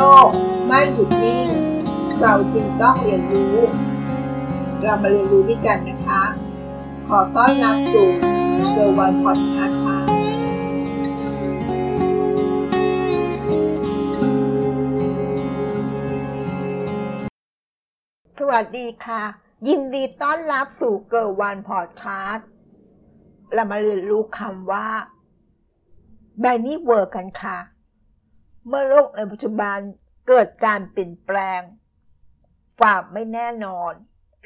โลกไม่หยุดนิ่ง เราจึงต้องเรียนรู้ เรามาเรียนรู้ด้วยกันนะคะ ขอต้อนรับสู่เกอร์วันพอดคาสต์ค่ะสวัสดีค่ะ ยินดีต้อนรับสู่เกอร์วันพอดคาสต์เรามาเรียนรู้คำว่าBANI World กันค่ะ เมื่อโลกในปัจจุบันเกิดการเปลี่ยนแปลงความไม่แน่นอน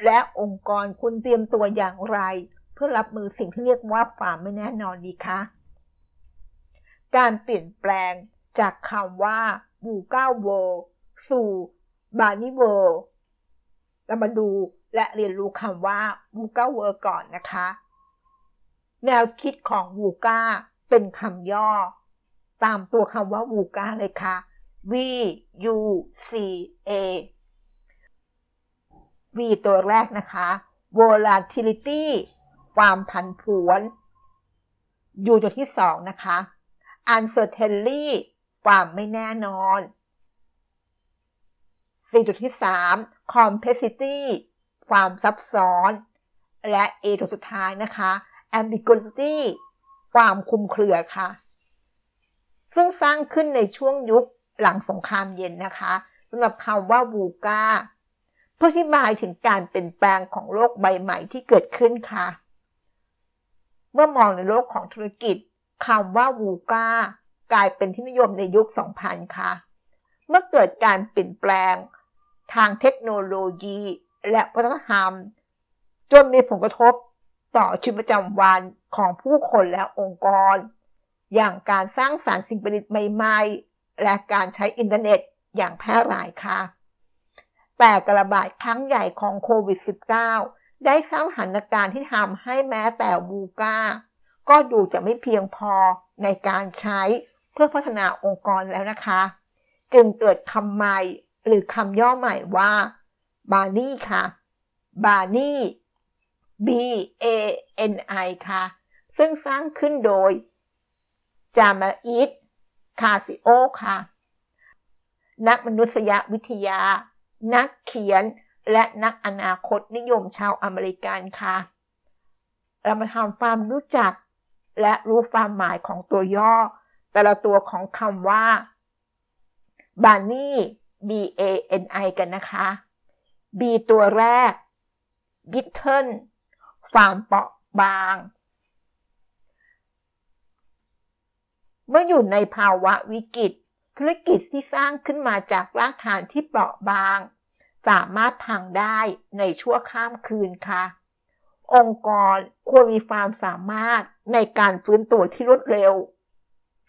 และองค์กรคุณเตรียมตัวอย่างไร เพื่อรับมือสิ่งที่เรียกว่าความไม่แน่นอนดีคะ การเปลี่ยนแปลงจากคำว่า VUCA World สู่ BANI World เรามาดูและเรียนรู้คำว่า VUCA World ก่อนนะคะ แนวคิดของบูก้าเป็นคำย่อ ตามตัวคำว่าบูก้าเลยค่ะ V U C A V ตัวแรกนะคะ volatility ความผันผวน U ตัวที่สองนะคะ uncertainty ความไม่แน่นอน C ตัวที่สาม complexity ความซับซ้อน และ A ตัวสุดท้ายนะคะ ambiguity ความคุมเครือค่ะ ซึ่งสร้างขึ้นในช่วงยุคหลังสงครามเย็นนะคะสำหรับคำว่าบูกาเพื่อที่หมายถึงการเปลี่ยนแปลงของโลกใบใหม่ที่เกิดขึ้นค่ะ เมื่อมองในโลกของธุรกิจคำว่าวูกากลายเป็นที่นิยมในยุค 2000 ค่ะ เมื่อเกิดการเปลี่ยนแปลงทางเทคโนโลยี และวัฒนธรรม จนมีผลกระทบต่อชีวิตประจำวันของผู้คนและองค์กร อย่างการสร้างสารรค์สิ่งประดิษฐ์ใหม่ ๆ และการใช้อินเทอร์เน็ตอย่างแพร่หลายค่ะ แต่กระบาดครั้งใหญ่ของโควิด -19 ได้สร้างสถานการณ์ที่ทำให้แม้แต่บูกาก็ดูจะไม่เพียงพอในการใช้เพื่อพัฒนาองค์กรแล้วนะคะ จึงเกิดคำใหม่หรือคำย่อใหม่ว่าบานี่ค่ะบานี่ B A N I ค่ะ ซึ่งสร้างขึ้นโดย จามาอิตคาซิโอค่ะ นักมนุษยวิทยา นักเขียน และนักอนาคตนิยมชาวอเมริกันค่ะ เรามาทำความรู้จัก และรู้ความหมายของตัวย่อ แต่ละตัวของคำว่าบานี่ B A N I กันนะคะ B ตัวแรกบิทเทิลความเปราะบาง เมื่ออยู่ในภาวะวิกฤต ธุรกิจที่สร้างขึ้นมาจากรากฐานที่เปราะบาง สามารถพังได้ในชั่วข้ามคืนค่ะ องค์กรควรมีความสามารถในการฟื้นตัวที่รวดเร็ว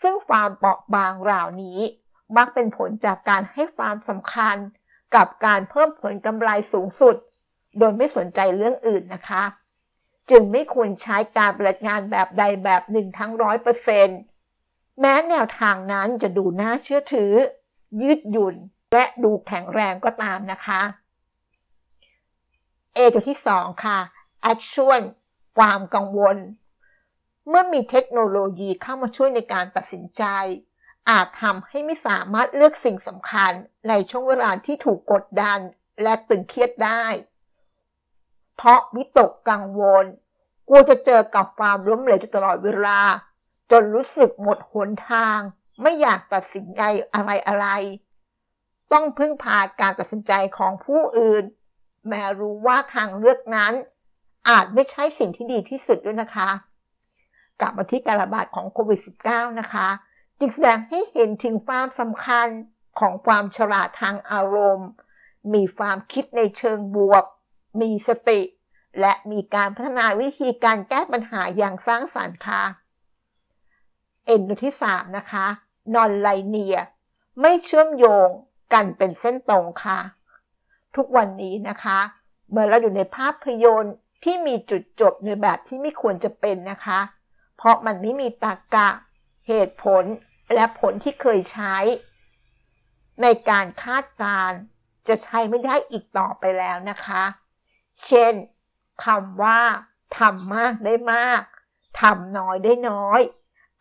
ซึ่งความเปราะบางเหล่านี้ มักเป็นผลจากการให้ความสำคัญกับการเพิ่มผลกำไรสูงสุด โดยไม่สนใจเรื่องอื่นนะคะ จึงไม่ควรใช้การปฏิบัติงานแบบใดแบบหนึ่งทั้งร้อยเปอร์เซ็นต์ แม้แนวทางนั้นจะดูน่าเชื่อถือ ยืดหยุ่น และดูแข็งแรงก็ตามนะคะ A ตัวที่ 2 ค่ะ action ความกังวล เมื่อมีเทคโนโลยีเข้ามาช่วยในการตัดสินใจ อาจทำให้ไม่สามารถเลือกสิ่งสำคัญในช่วงเวลาที่ถูกกดดันและตึงเครียดได้ เพราะวิตกกังวล กลัวจะเจอกับความล้มเหลวตลอดเวลา จนรู้สึกหมดหนทาง ไม่อยากตัดสินใจอะไรอะไร ต้องพึ่งพาการตัดสินใจของผู้อื่น แม้รู้ว่าทางเลือกนั้น อาจไม่ใช่สิ่งที่ดีที่สุดด้วยนะคะกลับมาที่การระบาดของโควิด -19 นะคะ จึงแสดงให้เห็นถึงความสำคัญของความฉลาดทางอารมณ์ มีความคิดในเชิงบวก มีสติ และมีการพัฒนาวิธีการแก้ปัญหาอย่างสร้างสรรค์ค่ะ เอ็นที่ 3 นะคะนอนไลเนียไม่เชื่อมโยงกันเป็นเส้นตรงค่ะ ทุกวันนี้นะคะ เมื่อเราอยู่ในภาพยนตร์ที่มีจุดจบในแบบที่ไม่ควรจะเป็นนะคะ เพราะมันไม่มีตรรกะ เหตุผลและผลที่เคยใช้ ในการคาดการจะใช้ไม่ได้อีกต่อไปแล้วนะคะ เช่นคำว่าทำมากได้มากทำน้อยได้น้อย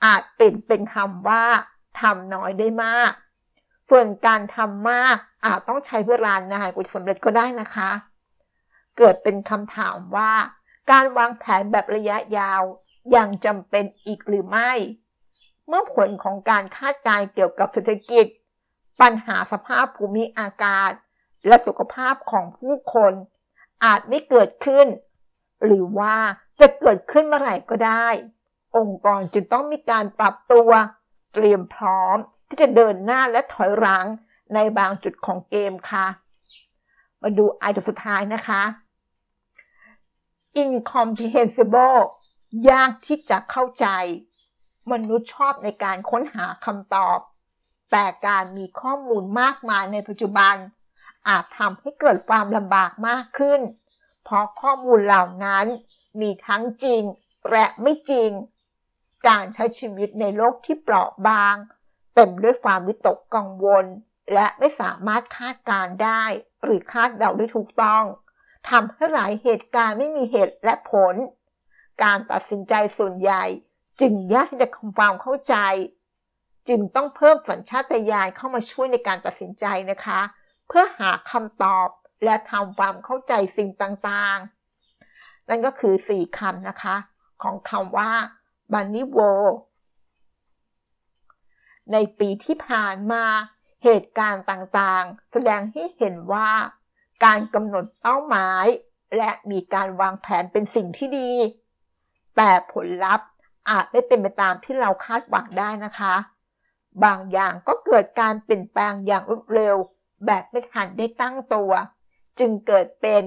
อาจเปลี่ยนเป็นคำว่าทำน้อยได้มาก ส่วนการทำมากอาจต้องใช้เวลานานกว่าจะสำเร็จก็ได้นะคะ เกิดเป็นคำถามว่า การวางแผนแบบระยะยาวยังจำเป็นอีกหรือไม่ เมื่อผลของการคาดการณ์เกี่ยวกับเศรษฐกิจ ปัญหาสภาพภูมิอากาศ และสุขภาพของผู้คน อาจไม่เกิดขึ้น หรือว่าจะเกิดขึ้นเมื่อไหร่ก็ได้ องค์กรจึงต้องมีการปรับตัว เตรียมพร้อมที่จะเดินหน้าและถอยหลังในบางจุดของเกมค่ะ มาดูไอตัวสุดท้ายนะคะ incomprehensible ยากที่จะเข้าใจ มนุษย์ชอบในการค้นหาคำตอบ แต่การมีข้อมูลมากมายในปัจจุบัน อาจทำให้เกิดความลำบากมากขึ้น เพราะข้อมูลเหล่านั้นมีทั้งจริงและไม่จริง การใช้ชีวิตในโลกที่เปราะบาง เต็มด้วยความวิตกกังวล และไม่สามารถคาดการได้ หรือคาดเดาได้ถูกต้องทำให้หลายเหตุการณ์ไม่มีเหตุและผล การตัดสินใจส่วนใหญ่ จึงยากที่จะทำความเข้าใจ จึงต้องเพิ่มสัญชาตญาณเข้ามาช่วยในการตัดสินใจนะคะ เพื่อหาคำตอบและทำความเข้าใจสิ่งต่างๆ นั่นก็คือ 4คำนะคะ ของคำว่า บันนี่โว ในปีที่ผ่านมาเหตุการณ์ต่างๆ แสดงให้เห็นว่า การกำหนดเป้าหมาย และมีการวางแผนเป็นสิ่งที่ดี แต่ผลลัพธ์อาจไม่เป็นไปตามที่เราคาดหวังได้นะคะ บางอย่างก็เกิดการเปลี่ยนแปลงอย่างรวดเร็ว แบบไม่ทันได้ตั้งตัว จึงเกิดเป็น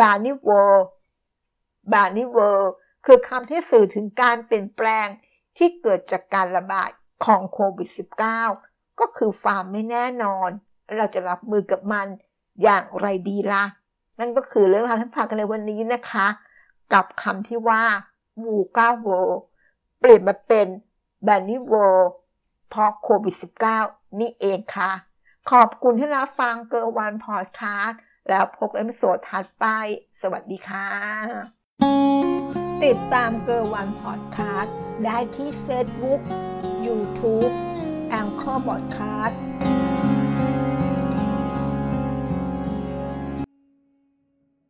บานิเวอร์บานิเวอร์ คือคำที่สื่อถึงการเปลี่ยนแปลงที่เกิดจากการระบาดของโควิด -19 ก็คือความไม่แน่นอน เราจะรับมือกับมันอย่างไรดีล่ะ นั่นก็คือเรื่องราวที่พากันในวันนี้นะคะ กับคำที่ว่า VUCA World เปลี่ยนมาเป็น BANI World เพราะโควิด -19 นี่เองค่ะ ขอบคุณที่รับฟังเกอร์วันพอดคาสต์แล้วพบกันใน episode ถัดไป สวัสดีค่ะ ติดตามเกอร์วันพอดคาสต์ได้ที่เฟซบุ๊กยูทูบแองเกอร์พอดคาสต์